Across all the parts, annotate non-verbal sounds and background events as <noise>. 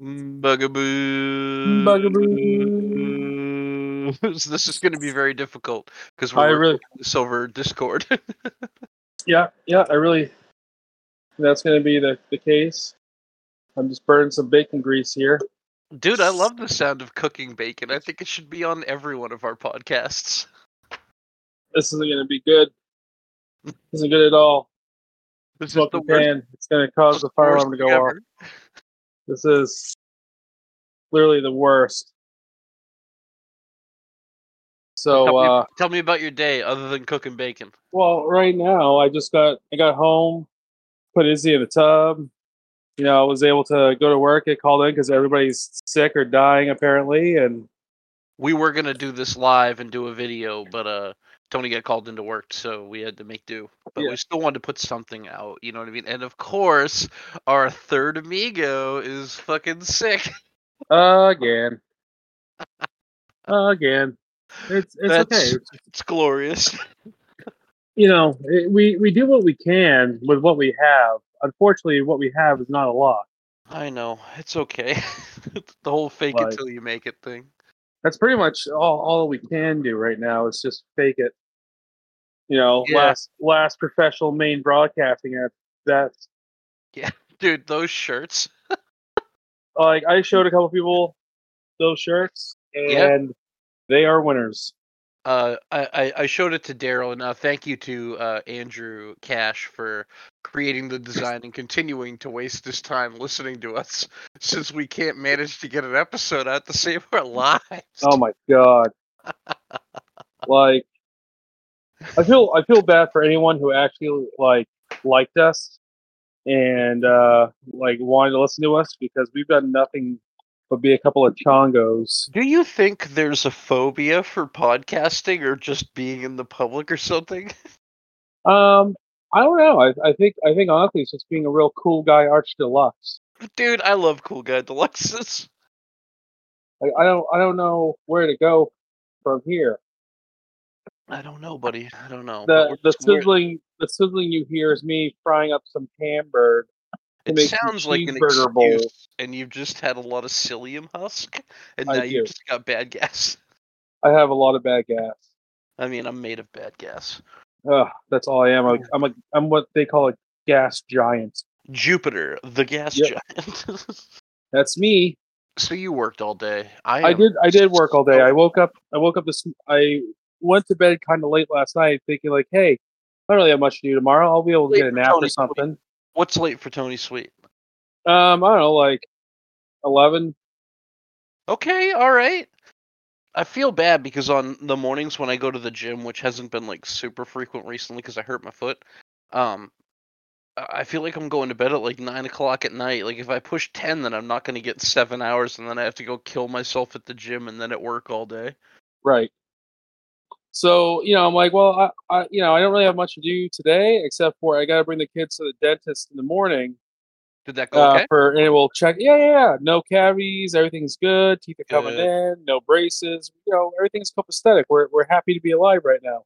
Bugaboo. Bugaboo. <laughs> so this is going to be very difficult because we're really- this over Discord. <laughs> Yeah, yeah, I really that's going to be the, the case. I'm just burning some bacon grease here. Dude, I love the sound of cooking bacon. I think it should be on every one of our podcasts. This isn't going to be good. This isn't good at all. This is the pan. It's going to cause the fire alarm to go off. This is clearly the worst. Tell, So, me, uh, tell me about your day other than cooking bacon. well, right now I just got I got home, put Izzy in the tub. You know, I was able to go to work, get called in because everybody's sick or dying apparently, and We were gonna do this live and do a video, but uh, Tony got called into work, so we had to make do. But Yeah. we still wanted to put something out. You know what I mean? And of course, our third amigo is fucking sick. again, again, it's it's That's- okay. It's glorious. You know, it, we we do what we can with what we have. Unfortunately, what we have is not a lot. I know it's okay. <laughs> the whole fake Like- until you make it thing. That's pretty much all all we can do right now is just fake it. You know, Yeah. last last professional main broadcasting at that. Yeah, <laughs> dude, those shirts. <laughs> Like I showed a couple people those shirts, and Yeah. they are winners. Uh, I, I- I showed it to Daryl, and uh, thank you to uh, Andrew Cash for creating the design and continuing to waste his time listening to us, <laughs> since we can't manage to get an episode out to save our lives. Oh my god! like, I feel I feel bad for anyone who actually like liked us and uh like wanted to listen to us because we've done nothing but be a couple of chongos. Do you think there's a phobia for podcasting or just being in the public or something? <laughs> Um, I don't know. I, I think I think honestly, it's just being a real cool guy, arch deluxe. Dude, I love Cool Guy Deluxes. Like, I don't I don't know where to go from here. I don't know, buddy. I don't know. The the sizzling the sizzling you hear is me frying up some camber. It sounds like an cheeseburger bowl. excuse, and you've just had a lot of psyllium husk, and I now you just got bad gas. <laughs> I have a lot of bad gas. I mean, I'm made of bad gas. Ugh, that's all I am. I'm a, I'm a I'm what they call a gas giant. Jupiter, the gas Yep. giant. <laughs> That's me. so you worked all day. I, I did I did work all day. I woke up I woke up this I went to bed kind of late last night thinking like, hey, I don't really have much to do tomorrow. I'll be able to Late get a nap Tony or something. What's late for Tony Sweet? Um, I don't know, like eleven. Okay, all right. I feel bad because on the mornings when I go to the gym, which hasn't been like super frequent recently because I hurt my foot, um, I I feel like I'm going to bed at like nine o'clock at night. Like if I push ten, then I'm not going to get seven hours, and then I have to go kill myself at the gym and then at work all day. Right. So, you know, I'm like, well, I, I you know, I don't really have much to do today except for I gotta bring the kids to the dentist in the morning. Did that go uh, okay? for and we'll check. Yeah, yeah, yeah. No cavities. Everything's good. Teeth are coming Good. in. No braces. You know, everything's copacetic. We're we're happy to be alive right now.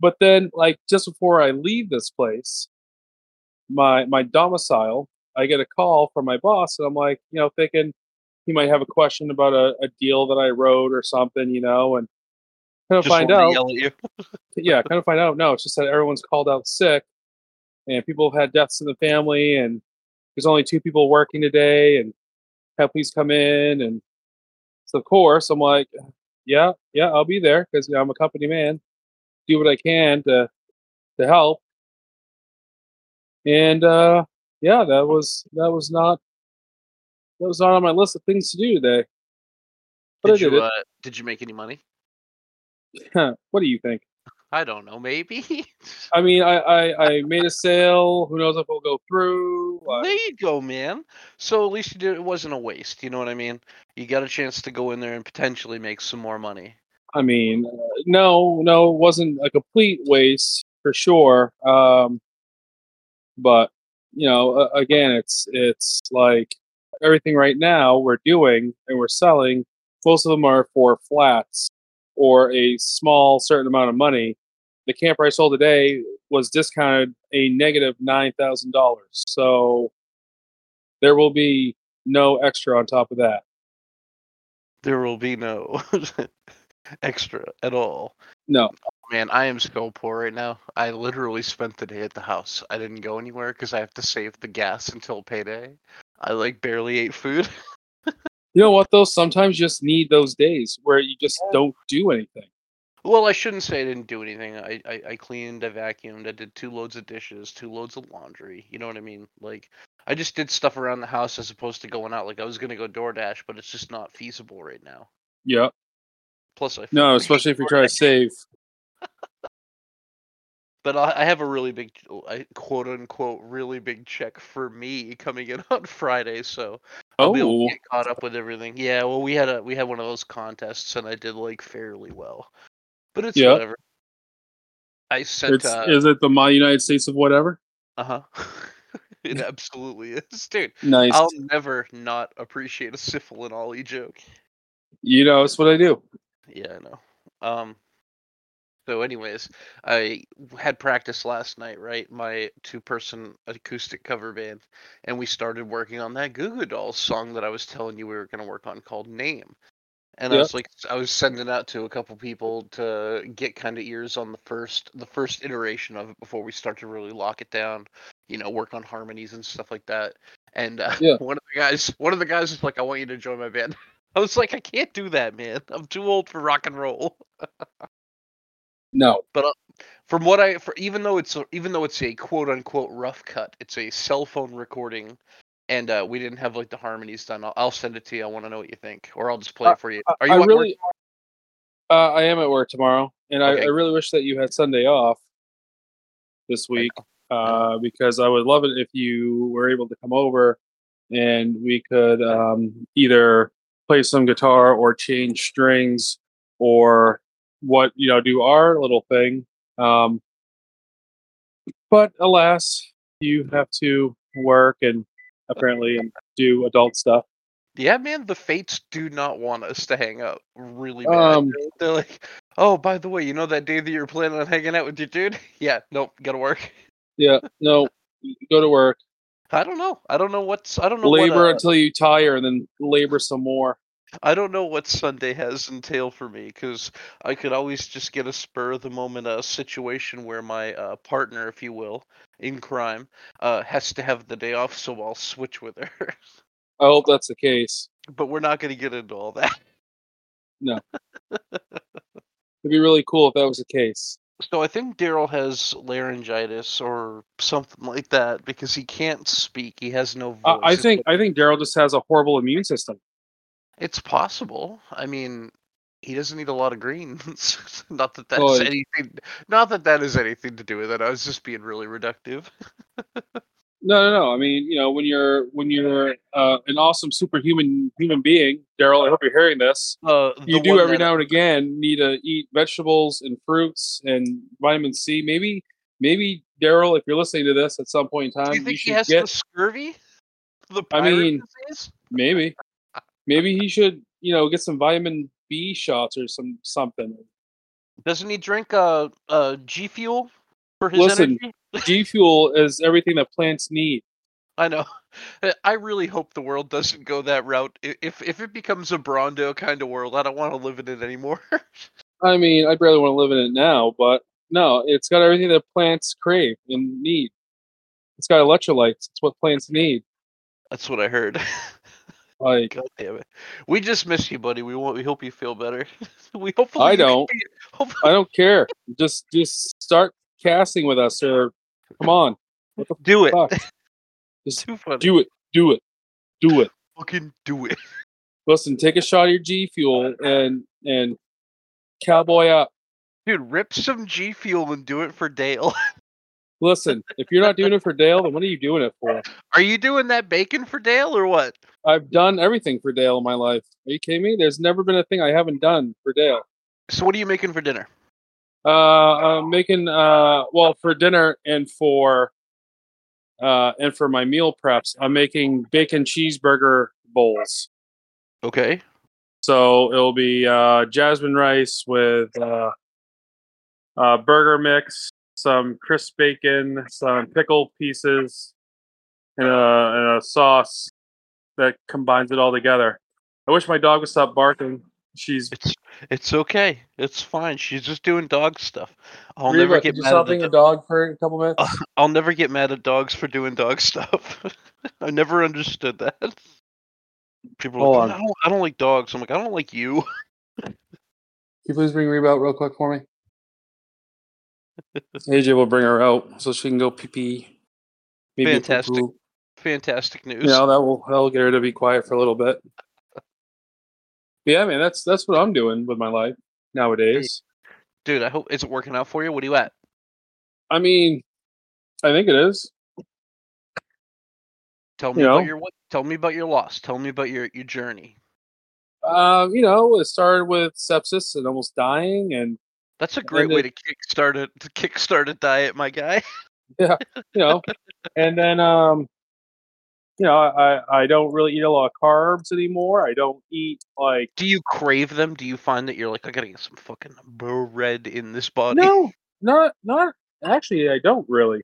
But then, like just before I leave this place, my my domicile, I get a call from my boss, and I'm like, you know, thinking he might have a question about a, a deal that I wrote or something, you know, and kind of find to out yell at you. <laughs> yeah, kind of find out. No, it's just that everyone's called out sick, and people have had deaths in the family, and there's only two people working today, and have please come in, and so of course I'm like, yeah, yeah, I'll be there because you know, I'm a company man, do what I can to to help, and uh, yeah, that was that was not that was not on my list of things to do today. But Did I did you it. uh, did you make any money? What do you think? I don't know. Maybe. <laughs> I mean, I, I, I made a sale. Who knows if it'll go through? I- There you go, man. So at least you did. It wasn't a waste. You know what I mean? You got a chance to go in there and potentially make some more money. I mean, uh, no, no, it wasn't a complete waste for sure. Um, but you know, uh, again, it's it's like everything right now we're doing and we're selling. Most of them are for flats or a small certain amount of money. The camper I sold today was discounted a negative nine thousand dollars. So there will be no extra on top of that. There will be no <laughs> extra at all. No. Man, I am so poor right now. I literally spent the day at the house. I didn't go anywhere because I have to save the gas until payday. I like barely ate food. <laughs> You know what though? Sometimes you just need those days where you just don't do anything. Well, I shouldn't say I didn't do anything. I, I, I cleaned, I vacuumed, I did two loads of dishes, two loads of laundry. You know what I mean? Like, I just did stuff around the house as opposed to going out. Like, I was gonna go DoorDash, but it's just not feasible right now. Yeah. Plus, I No, especially if you try to save. But I, I have a really big, I- quote unquote, really big check for me coming in <laughs> on Friday, so I'll be able Oh, to get caught up with everything. Yeah, well, we had a we had one of those contests, and I did like fairly well, but it's Yeah. whatever. I sent. it's Uh is it the my United States of whatever? Uh huh. <laughs> it <laughs> absolutely is, dude. Nice. I'll never not appreciate a Sifl and Olly joke. You know, it's what I do. Yeah, I know. Um. So, anyways, I had practice last night, right? My two-person acoustic cover band, and we started working on that Goo Goo Dolls song that I was telling you we were going to work on called "Name." And I was like, I was sending out to a couple people to get kind of ears on the first, the first iteration of it before we start to really lock it down. You know, work on harmonies and stuff like that. And uh, Yeah. <laughs> one of the guys, one of the guys was like, "I want you to join my band." <laughs> I was like, "I can't do that, man. I'm too old for rock and roll." <laughs> No. But from what I, for even though it's a, even though it's a quote unquote rough cut, it's a cell phone recording, and uh, we didn't have like the harmonies done. I'll, I'll send it to you. I want to know what you think, or I'll just play Uh, it for you. Are you I at work? really uh, I am at work tomorrow, and I, Okay. I really wish that you had Sunday off this week uh, because I would love it if you were able to come over and we could um, either play some guitar or change strings or what you know do our little thing. Um, but alas, you have to work and apparently and do adult stuff. Yeah, man, the fates do not want us to hang out really bad. Um, <laughs> They're- like, oh, by the way, you know that day that you're planning on hanging out with your dude? <laughs> Yeah, nope, gotta work. Yeah, no, go to work. I don't know. I don't know what's. I don't know labor what. Uh, until you tire and then labor some more. I don't know what Sunday has entail for me because I could always just get a spur of the moment uh, situation where my uh, partner, if you will, in crime, uh, has to have the day off, so I'll switch with her. <laughs> I hope that's the case. but we're not going to get into all that. No. <laughs> It'd be really cool if that was the case. So I think Daryl has laryngitis or something like that because he can't speak. He has no voice. I, I think I think Daryl just has a horrible immune system. It's possible. I mean, he doesn't eat a lot of greens. <laughs> not that that's Well, anything. Not that that has anything to do with it. I was just being really reductive. No, no, no. I mean, you know, when you're when you're uh, an awesome superhuman human being, Daryl. I hope you're hearing this. Uh, You do every that- now and again need to eat vegetables and fruits and vitamin C. Maybe, maybe Daryl, if you're listening to this at some point in time, Do you think he has get the scurvy? The I mean- disease? maybe, maybe he should, you know, get some vitamin B shots or some something. Doesn't he drink uh uh G Fuel for his Listen. energy? G fuel is everything that plants need. I know. I really hope the world doesn't go that route. If if it becomes a Brawndo kind of world, I don't want to live in it anymore. <laughs> I mean, I'd rather want to live in it now, but no, it's got everything that plants crave and need. It's got electrolytes. It's what plants need. That's what I heard. <laughs> Like God damn it. We just miss you, buddy. We want. We hope you feel better. <laughs> we hopefully. I don't. be- <laughs> hopefully, I don't care. Just just start casting with us, or come on, do it. fuck. <laughs> Just Too funny. do it, do it, do it. Fucking do it. Listen, take a shot of your G fuel and and cowboy up. Dude, rip some G Fuel and do it for Dale. Listen, if you're not doing it for Dale, then what are you doing it for? Are you doing that bacon for Dale or what? I've done everything for Dale in my life. Are you kidding me? There's never been a thing I haven't done for Dale. So what are you making for dinner? Uh, I'm making uh, well for dinner and for uh, and for my meal preps. I'm making bacon cheeseburger bowls. Okay. So it'll be uh, jasmine rice with uh, uh, burger mix, some crisp bacon, some pickle pieces, and a, and a sauce, that combines it all together. I wish my dog would stop barking. She's It's it's okay. It's fine. She's just doing dog stuff. I'll Reba, never could get you mad stop at being the a dog for a couple minutes? <laughs> I'll never get mad at dogs for doing dog <laughs> stuff. I never understood that. People are Hold like, on. I don't, I don't like dogs. I'm like, I don't like you. <laughs> Can you please bring Reba out real quick for me? AJ will bring her out so she can go pee pee. Maybe Fantastic. poo-poo. Fantastic news. You know that will that'll get her to be quiet for a little bit. <laughs> Yeah, man, that's that's what I'm doing with my life nowadays. Dude, I hope is it working out for you? What are you at? I mean, I think it is. Tell me You about know. your? Tell me about your loss. Tell me about your your journey. Um, you know, it started with sepsis and almost dying, and That's a great way to kickstart a to kickstart a diet, my guy. Yeah, you know, and then um, you know, I I don't really eat a lot of carbs anymore. I don't eat like Do you crave them? Do you find that you're like, I gotta get some fucking bread in this body? no, not not actually. I don't really.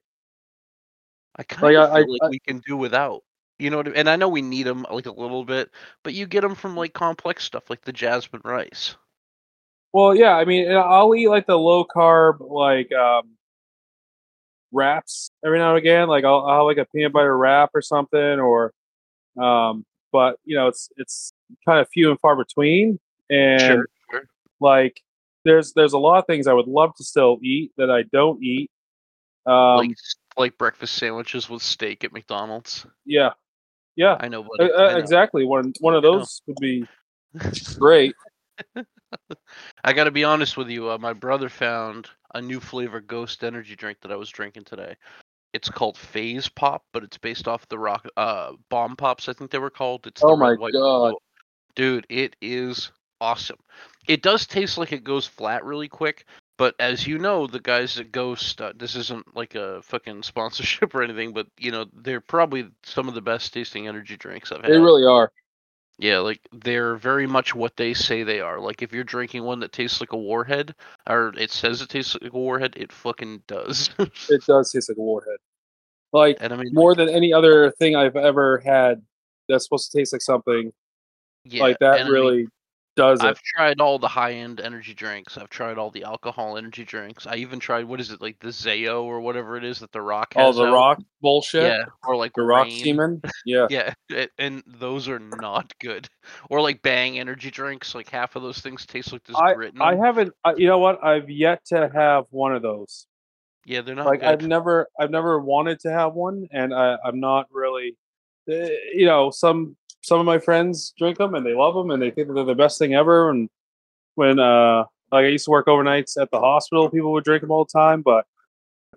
I kind Like, of I- feel like I- we can do without. You know what I mean? And I know we need them like a little bit, but you get them from like complex stuff like the jasmine rice. Well, yeah, I mean, I'll eat like the low carb like um wraps every now and again. Like I'll, I'll have like a peanut butter wrap or something, or um, but you know, it's it's kind of few and far between. And Sure, sure. like, there's there's a lot of things I would love to still eat that I don't eat. Um, like like breakfast sandwiches with steak at McDonald's. yeah, yeah, I know, uh, buddy. uh, I, know. exactly. One one of those would be great. <laughs> <laughs> I got to be honest with you. Uh, my brother found a new flavor Ghost Energy drink that I was drinking today. It's called Phase Pop, but it's based off the rock uh bomb pops. I think they were called. It's the Oh my red, white, God. blue. dude! It is awesome. It does taste like it goes flat really quick, but as you know, the guys at Ghost, uh, this isn't like a fucking sponsorship <laughs> or anything, but you know they're probably some of the best tasting energy drinks I've had. They really are. Yeah, like they're very much what they say they are. Like if you're drinking one that tastes like a warhead, or it says it tastes like a warhead, it fucking does. <laughs> It does taste like a warhead. Like and I mean, more than any other thing I've ever had that's supposed to taste like something yeah, like that and I mean, really does it. I've tried all the high end energy drinks. I've tried all the alcohol energy drinks. I even tried what is it like the Zayo or whatever it is that the Rock All has. the out. rock bullshit. yeah, or like The rock Reign. semen. Yeah. Yeah, it, and those are not good. Or like Bang energy drinks. Like half of those things taste like there's grit in I haven't I, you know what? I've yet to have one of those. yeah, they're not like good. I've never I've never wanted to have one and I, I'm not really you know, some some of my friends drink them and they love them and they think that they're the best thing ever and when uh like I used to work overnights at the hospital, people would drink them all the time, but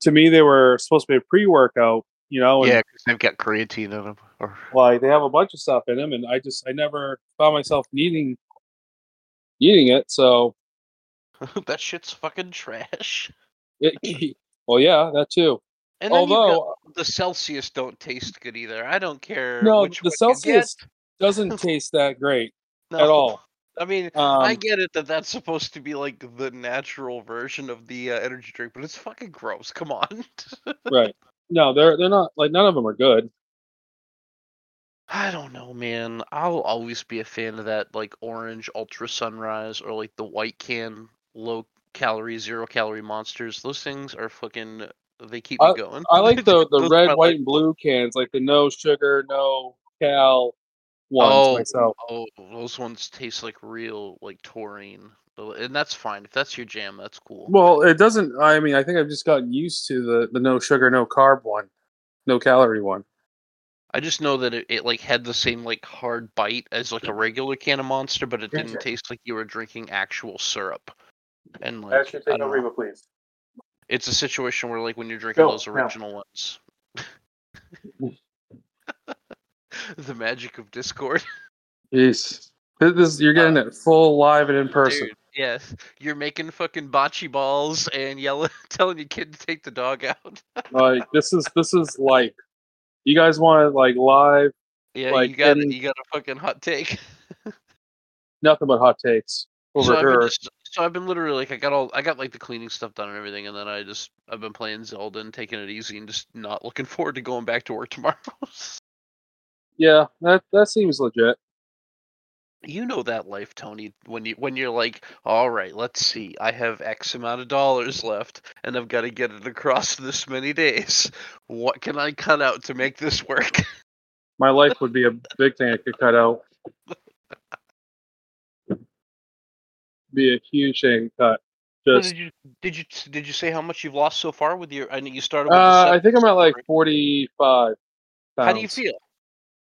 to me they were supposed to be a pre-workout, you know, and yeah, because they've got creatine in them. Or like they have a bunch of stuff in them and i just i never found myself needing eating it so <laughs> that shit's fucking trash. it, <laughs> well yeah that too And then you've got- although the Celsius don't taste good either. I don't care. no the celsius doesn't <laughs> taste that great No. at all I mean, um, I get it that that's supposed to be like the natural version of the uh, energy drink, but it's fucking gross. Come on. right no they're they're not like none of them are good I don't know, man. I'll always be a fan of that like orange ultra sunrise or like the white can low calorie, zero calorie monsters. Those things are fucking. They keep me going. i like the <laughs> the red white and blue cans like the no sugar no cal ones oh, myself oh, those ones taste like real like taurine, and that's fine if that's your jam. That's cool. well it doesn't i mean i think i've just gotten used to the the no sugar no carb one no calorie one I just know that it, it like had the same like hard bite as like a regular can of Monster, but it didn't taste like you were drinking actual syrup. And like, I don't know. please it's a situation where like when you're drinking Go, those original ones. <laughs> the magic of Discord. <laughs> Jeez. This, you're getting it full live and in person. Uh, Dude, yes. You're making fucking bocce balls and yelling <laughs> telling your kid to take the dog out. Like this is this is like you guys want it like live, yeah, Like, you got and- you got a fucking hot take. nothing but hot takes over so here. just so I've been literally like I got all I got like the cleaning stuff done and everything, and then I just I've been playing Zelda and taking it easy and just not looking <laughs> forward to going back to work tomorrow. <laughs> Yeah, that that seems legit. You know that life, Tony. When you when you're like, all right, let's see, I have X amount of dollars left, and I've got to get it across <laughs> this many days. What can I cut out to make this work? My life would be a big thing I could cut out. Be a huge thing cut. Just did you did you did you say how much you've lost so far with your? I know you started. With uh, I think I'm at like 45 pounds. How do you feel?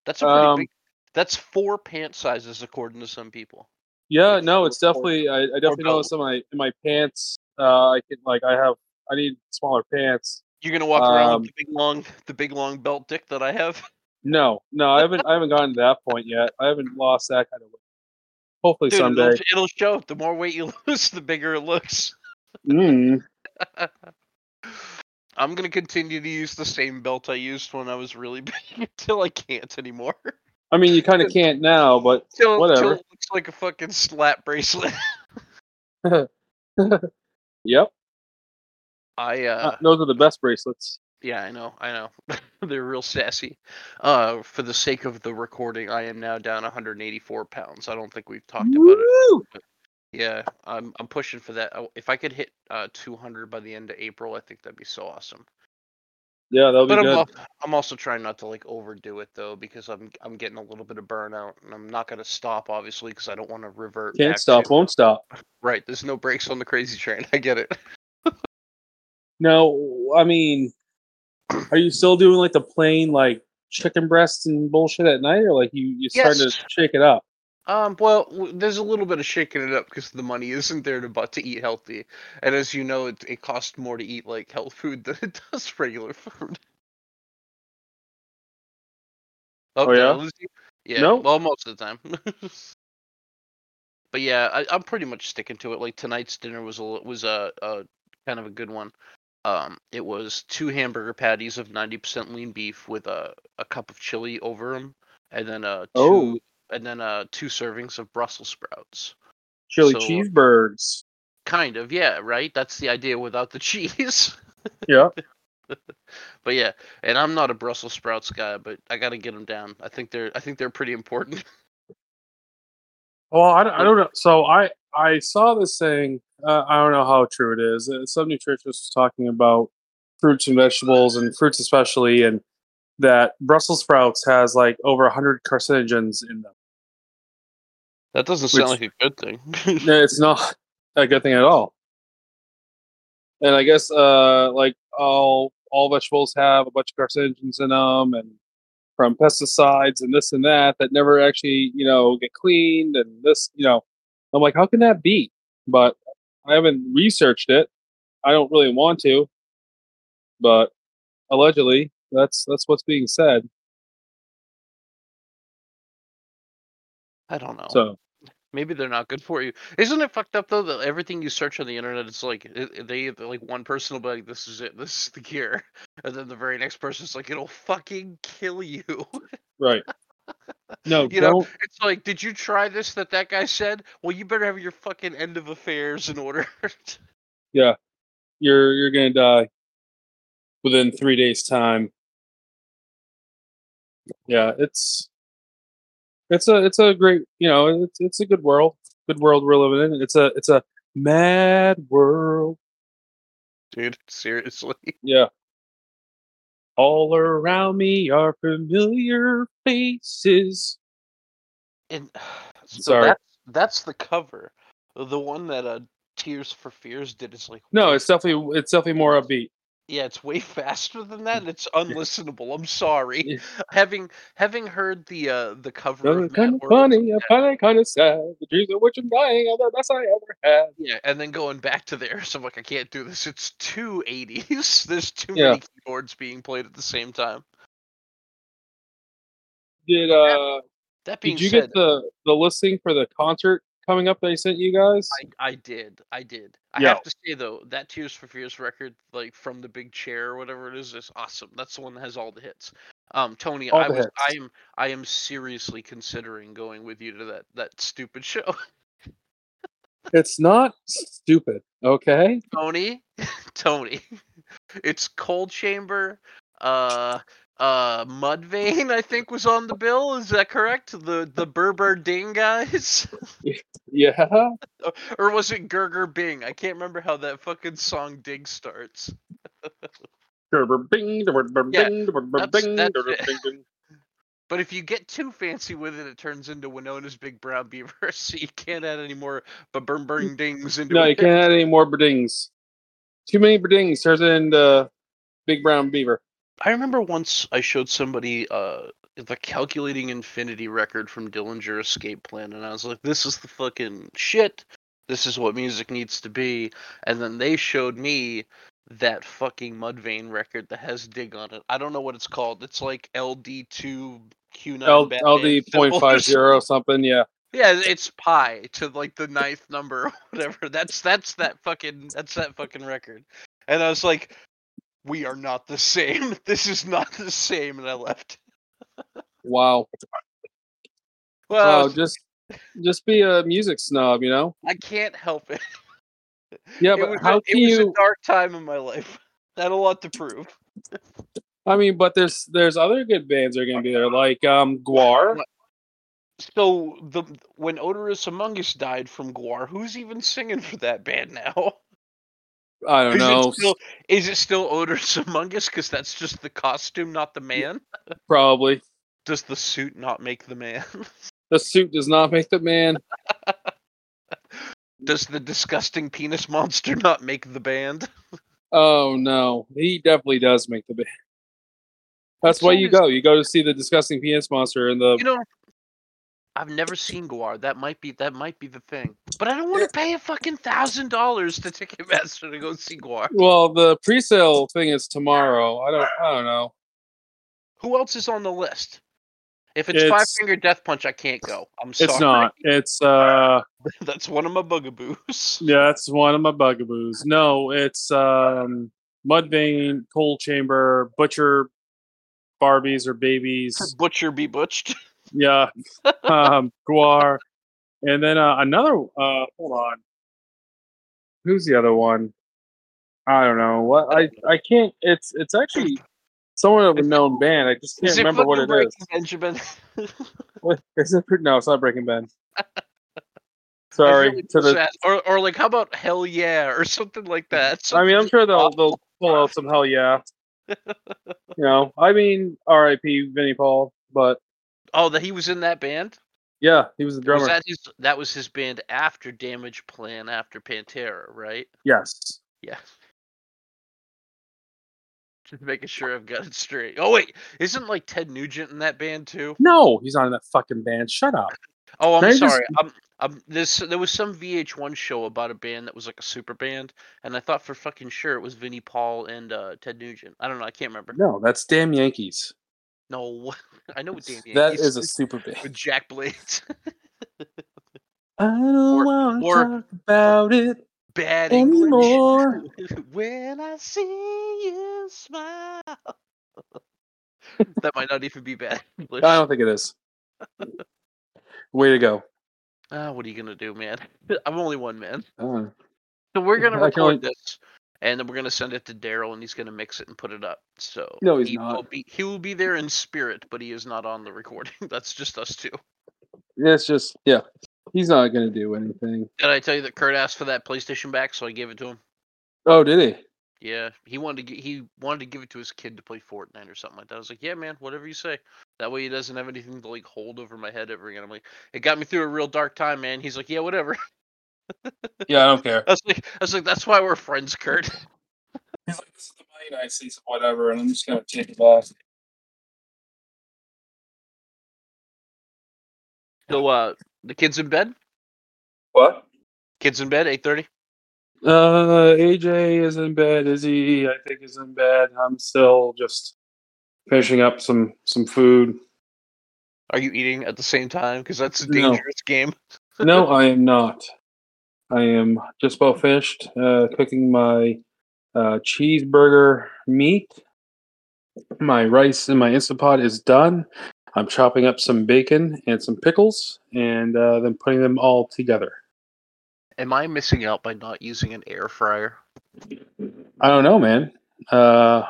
That's a pretty Um, big. That's four pant sizes according to some people. Yeah, Like no, it's definitely. I, I definitely noticed in my in my pants. Uh, I can like I have. I need smaller pants. You're gonna walk around Um, with the big long the big long belt dick that I have. No, no, I haven't. I haven't gotten to that point yet. I haven't lost that kind of weight. Hopefully Dude, someday. it'll, it'll show. The more weight you <laughs> lose, the bigger it looks. Mm. <laughs> I'm gonna continue to use the same belt I used when I was really <laughs> big until I can't anymore. I mean, you kind of can't now, but Till, Whatever. till it looks like a fucking slap bracelet. yep, I uh, uh those are the best bracelets. Yeah, I know, I know. <laughs> They're real sassy. Uh for the sake of the recording, I am now down 184 pounds. I don't think we've talked about it. Yeah, I'm I'm pushing for that. Uh, If I could hit uh 200 by the end of April, I think that'd be so awesome. Yeah, that'll be But I'm good. al- I'm also trying not to like overdo it though because I'm I'm getting a little bit of burnout and I'm not gonna stop obviously because I don't want to revert. Can't stop, to- won't stop. <laughs> Right, there's no brakes on the crazy train. <laughs> I get it. No, I mean, are you still doing like the plain like chicken breasts and bullshit at night, or like you you starting Yes. to shake it up? Um, well, there's a little bit of shaking it up because the money isn't there to but to eat healthy, and as you know, it it costs more to eat like health food than <laughs> it does regular food. Oh, did yeah? Yeah. No. Well, most of the time. <laughs> but yeah, I, I'm pretty much sticking to it. Like tonight's dinner was a was a, a kind of a good one. Um, it was two hamburger patties of 90% lean beef with a a cup of chili over them, and then uh two Oh. and then uh two servings of Brussels sprouts. Chili So- cheeseburgers. Kind of, yeah, right. That's the idea without the <laughs> cheese. Yeah. <laughs> but yeah, and I'm not a Brussels sprouts guy, but I got to get them down. I think they're I think they're pretty important. Well, I, don't- I don't know. So I I saw this saying. Uh, I don't know how true it is. Uh, Some nutritionist was talking about fruits and vegetables, and fruits especially, and that Brussels sprouts has like over hundred carcinogens in them. That doesn't sound sound like a good thing. No, it's not a good thing at all. And I guess uh, like all all vegetables have a bunch of carcinogens in them, and from pesticides and this and that that never actually you know get cleaned, and this you know, I'm like, how can that be? But I haven't researched it. I don't really want to, but allegedly that's that's what's being said. I don't know. So Maybe they're not good for you. Isn't it fucked up though that everything you search on the internet, it's like they like one person will be like, "This is it. This is the cure," and then the very next person's like, "It'll fucking kill you." right. No, <laughs> You know, don't. it's like, did you try this that that guy said? Well, you better have your fucking end of affairs in order. <laughs> Yeah, you're you're gonna die within three days' time. Yeah, it's it's a it's a great you know it's it's a good world, good world we're living in. It's a it's a mad world. Dude, seriously. Yeah. All around me are familiar faces. And <sighs> so Sorry. that's that's the cover. The one that uh Tears for Fears did is like No, it's definitely it's definitely more upbeat. Yeah, it's way <laughs> faster than that, and it's unlistenable. I'm sorry. Yeah. <laughs> Having having heard the uh the cover Kind of kind of funny, and kind of kind of sad. The dreams of which I'm dying are the best I ever had. Yeah, and then going back to there, <laughs> so I'm like, I can't do this. It's two 80s. There's too Yeah. many keyboards being played at the same time. Did uh That being Did you said, get the the listing for the concert coming up that I sent you guys? I, I did, I did. I have to say though, that Tears for Fears record, like from the Big Chair or whatever it is, is awesome. That's the one that has all the hits. Um, Tony, All I was, hits. I am, I am seriously considering going with you to that that stupid show. <laughs> It's not stupid, okay? Tony, <laughs> Tony, it's Coal Chamber, uh, uh Mudvayne, I think, was on the bill. Is that correct? The the Berber Ding guys, <laughs> Yeah. <laughs> or was it Gerger Bing? I can't remember how that fucking song Dig starts. <laughs> Yeah, bing, that's- bing, that's bing, bing. But if you get too fancy with it, it turns into Winona's Big Brown Beaver, so you can't add any more burn burn dings into No, it. you can't add any more berdings. Too many berdings turns into big brown beaver. I remember once I showed somebody uh the calculating infinity record from Dillinger Escape Plan, and I was like, "This is the fucking shit. This is what music needs to be." And then they showed me that fucking Mudvayne record that has Dig on it. I don't know what it's called. It's like LD2 Q9 L- Batman LD point five zero <laughs> something. Yeah. Yeah, it's pi to like the ninth number <laughs> or whatever. That's that's that fucking that's that fucking record. And I was like, we are not the same. <laughs> This is not the same, and I left. Wow. Well, Oh, just just be a music snob, you know. I can't help it. Yeah, it but how a, it can was a you? dark time in my life. <laughs> Had a lot to prove. I mean, but there's there's other good bands that are gonna be there, like um GWAR. So the when Oderus Urungus died from GWAR, who's even singing for that band now? <laughs> I don't Is know. it still is it still Oderus <laughs> Among Us? Because that's just the costume, not the man. Probably Does the suit not make the man? <laughs> the suit does not make the man. Does the disgusting penis monster not make the band? Oh no, he definitely does make the band. That's why you go. You go to see the disgusting penis monster and the. You know, I've never seen GWAR. That might be that might be the thing. But I don't want to pay a fucking thousand dollars to Ticketmaster to go see GWAR. Well, the pre-sale thing is tomorrow. I don't. I don't know. Who else is on the list? If it's, It's- Five Finger Death Punch, I can't go. I'm sorry. It's not. It's uh. <laughs> That's one of my bugaboos. Yeah, that's one of my bugaboos. No, it's um Mudvayne, Coal Chamber, Butcher, Barbies or babies. Butcher be butched. <laughs> Yeah, <laughs> um, GWAR, and then uh, another. Uh, hold on, who's the other one? I don't know. What I I can't. It's it's actually someone of a known band. I just can't Is remember what it is. Breaking Benjamin? <laughs> What, is it? No, it's not Breaking Ben. <laughs> Sorry to the. or or like how about Hellyeah or something like that. I mean, I'm sure they'll awful. they'll pull out some hell yeah. you know, I mean, R.I.P. Vinnie Paul, but Oh, that he was in that band. yeah, he was the Was drummer. that his? That was his band after Damageplan, after Pantera, right? Yes. Yeah. <laughs> Just making sure I've got it straight. Oh wait, isn't like Ted Nugent in that band too? No, he's not in that fucking band. Shut up. <laughs> Oh, I'm They just- sorry. Um, um, this there was some VH1 show about a band that was like a super band, and I thought for fucking sure it was Vinnie Paul and uh, Ted Nugent. I don't know. I can't remember. No, that's damn Yankees. No, <laughs> I know what Dan That is a <laughs> super band. with Jack Blades. <laughs> I don't want to talk about it Bad English. anymore. when I see you smile. that might not even be bad English. I don't think it is. Way to go. Ah, what are you gonna do, man? I'm only one man. Uh, So we're gonna record only- this, and then we're gonna send it to Daryl, and he's gonna mix it and put it up. So No, he's he will not. be he will be there in spirit, but he is not on the recording. <laughs> That's just us two. Yeah, it's just yeah. He's not gonna do anything. Did I tell you that Kurt asked for that PlayStation back, so I gave it to him? Oh, did he? Yeah, he wanted to gi- he wanted to give it to his kid to play Fortnite or something like that. I was like, yeah, man, whatever you say. That way he doesn't have anything to like hold over my head ever again. I'm like, it got me through a real dark time, man. He's like, yeah, whatever. <laughs> Yeah, I don't care. I was like, I was like, that's why we're friends, Kurt. <laughs> He's like, this is the money I see, whatever, and I'm just gonna take it back. So, uh, the kids in bed. What? Kids in bed. Eight thirty. Uh, AJ is in bed. Izzy, I think, is in bed. I'm still just finishing up some some food. Are you eating at the same time? Because that's a No. dangerous game. <laughs> No, I am not. I am just about finished uh, cooking my uh, cheeseburger meat. My rice in my Instant Pot is done. I'm chopping up some bacon and some pickles and uh, then putting them all together. Am I missing out by not using an air fryer? I don't know, man. Uh,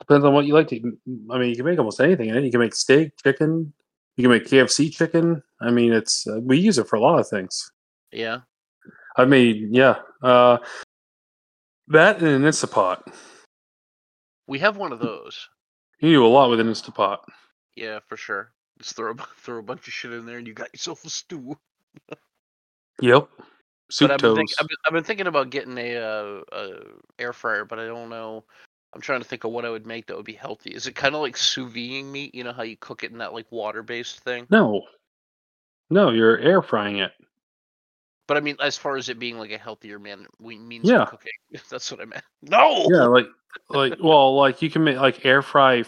Depends on what you like to. eat. I mean, you can make almost anything in it. You can make steak, chicken. You can make KFC chicken. I mean, it's uh, we use it for a lot of things. Yeah. I mean, yeah, uh, that and an Instapot. We have one of those. You do a lot with an Instapot. Yeah, for sure. Just throw a, throw a bunch of shit in there and you got yourself a stew. Yep. Soup but I've been, think, I've, been, I've been thinking about getting a, uh, a air fryer, but I don't know. I'm trying to think of what I would make that would be healthy. Is it kind of like sous videing meat? You know how you cook it in that like water based thing? no, no, you're air frying it. But I mean, as far as it being like a healthier man, we means Yeah. cooking. <laughs> That's what I meant. No. Yeah, like like <laughs> well, like you can make like air fry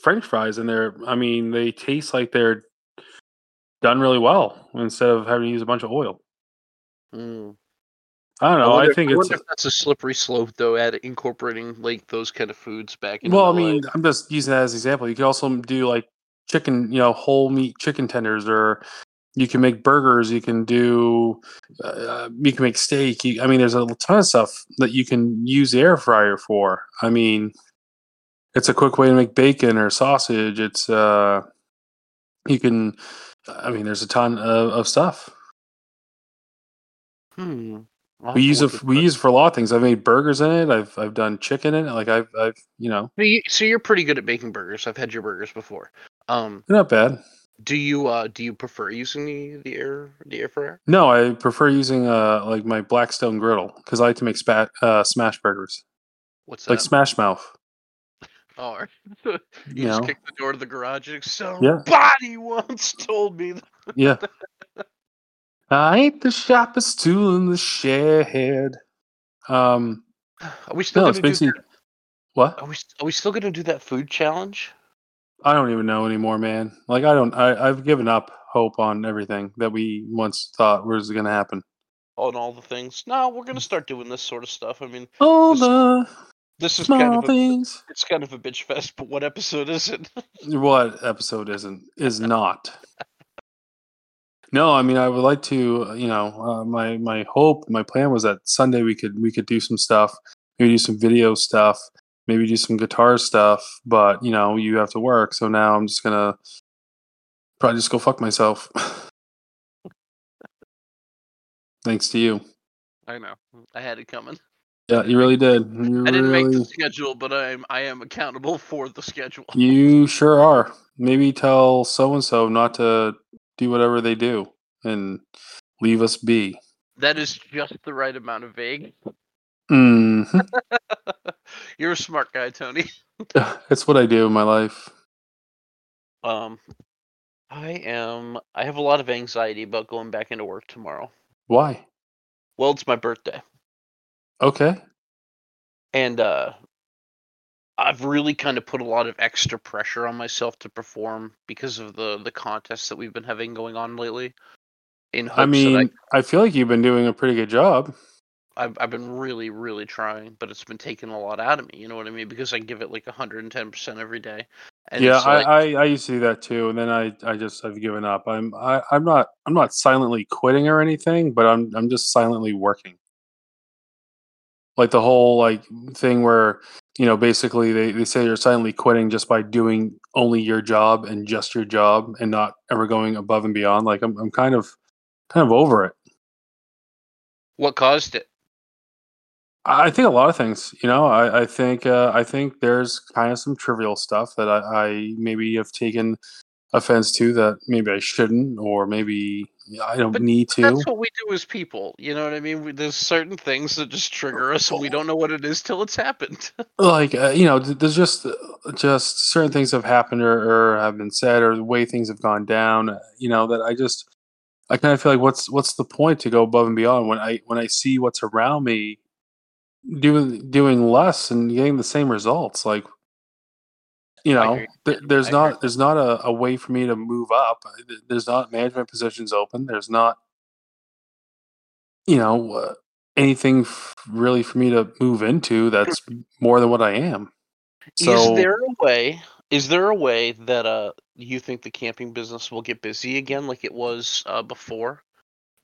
French fries, and they're I mean they taste like they're done really well instead of having to use a bunch of oil. Mm. I don't know. I, wonder- think it's wonder if that's a slippery slope though at incorporating like those kind of foods back into well. I mean, life. I'm just using that as an example. You could also do like chicken, you know, whole meat chicken tenders, or you can make burgers. You can do, uh, you can make steak. You, I mean, there's a ton of stuff that you can use the air fryer for. I mean, it's a quick way to make bacon or sausage. It's uh, you can. I mean, there's a ton of, of stuff. Hmm. I'll We use it. We use it for a lot of things. I've made burgers in it. I've I've done chicken in it. Like I've I've you know, So you- So you're pretty good at making burgers. I've had your burgers before. Um, they're not bad. Do you uh do you prefer using the the air the air fryer? No, I prefer using uh like my Blackstone griddle because I like to make spat uh smash burgers What's that? like? Smash Mouth. <laughs> oh, right. you <laughs> You just know, kick the door to the garage and Yeah. somebody <laughs> once told me. That. yeah. I ain't the sharpest tool in the shed. Um, Are we still no, gonna do? That? what Are we are we still gonna do that food challenge? I don't even know anymore, man. Like I don't. I I've given up hope on everything that we once thought was going to happen. On all the things? No, we're gonna start doing this sort of stuff. I mean, All This- the this is kind small of a, things. it's kind of a bitch fest. But what episode is it? <laughs> What episode isn't is not? No, I mean I would like to. You know, uh, my my hope, my plan was that Sunday we could we could do some stuff, maybe do some video stuff, maybe do some guitar stuff. But you know, you have to work, so now I'm just gonna probably just go fuck myself. <laughs> Thanks to you. I know. I had it coming. Yeah, you really did. You I didn't make the schedule, but I'm I am accountable for the schedule. You sure are. Maybe tell so and so not to do whatever they do and leave us be. That is just the right amount of vague. hmm <laughs> You're a smart guy, Tony. <laughs> It's what I do in my life. Um, I am. I have a lot of anxiety about going back into work tomorrow. Why? Well, it's my birthday, Okay. and uh, I've really kind of put a lot of extra pressure on myself to perform because of the the contests that we've been having going on lately. In I mean, that I, feel like you've been doing a pretty good job. I've I've been really really trying, but it's been taking a lot out of me. You know what I mean? Because I give it like 110 percent every day. And yeah, I, like, I, I used to do that too, and then I, I just I've given up. I'm I, I'm not I'm not silently quitting or anything, but I'm I'm just silently working. Like the whole like thing where you know basically they, they say you're silently quitting just by doing only your job and just your job and not ever going above and beyond. Like I'm I'm kind of kind of over it. what caused it? I think a lot of things. You know, I, I think uh, I think there's kind of some trivial stuff that I, I maybe have taken offense to that maybe I shouldn't, or maybe I don't But need to. That's what we do as people. You know what I mean? We, there's certain things that just trigger us, and we don't know what it is till it's happened. <laughs> Like uh, you know, there's just uh, just certain things have happened or, or have been said, or the way things have gone down. uh, You know, that I just I kind of feel like what's what's the point to go above and beyond when I when I see what's around me doing doing less and getting the same results like you know th- there's I not there's not a, a way for me to move up there's not management positions open there's not you know uh, anything f- really for me to move into that's <clears throat> more than what i am so is there a way? Is there a way that uh you think the camping business will get busy again, like it was uh, before?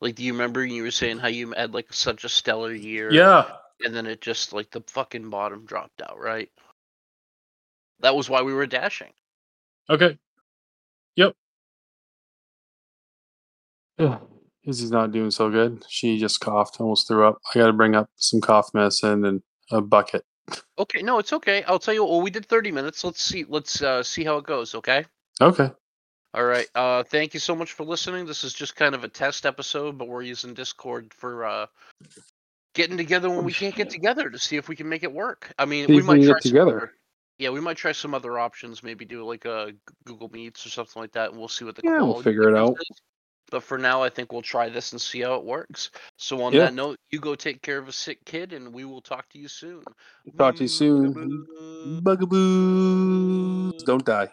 Like, do you remember you were saying how you had like such a stellar year? yeah and then it just like the fucking bottom dropped out, right? That was why we were dashing. Okay. Yep. Yeah. <sighs> Izzy's not doing so good. She just coughed, almost threw up. I got to bring up some cough medicine and a bucket. <laughs> Okay, no, it's okay. I'll tell you. Well, we did 30 minutes. Let's see. Let's uh, see how it goes. Okay. Okay. All right. Uh, thank you so much for listening. This is just kind of a test episode, but we're using Discord for uh, getting together when oh, we can't get together to see if we can make it work. I mean, See we might try get together. other- yeah, we might try some other options. Maybe do like a Google Meets or something like that, and we'll see what the Yeah, we'll figure it out. is. But for now, I think we'll try this and see how it works. So on Yeah. that note, you go take care of a sick kid, and we will talk to you soon. Talk to you soon. Bugaboo. Bugaboos. Don't die.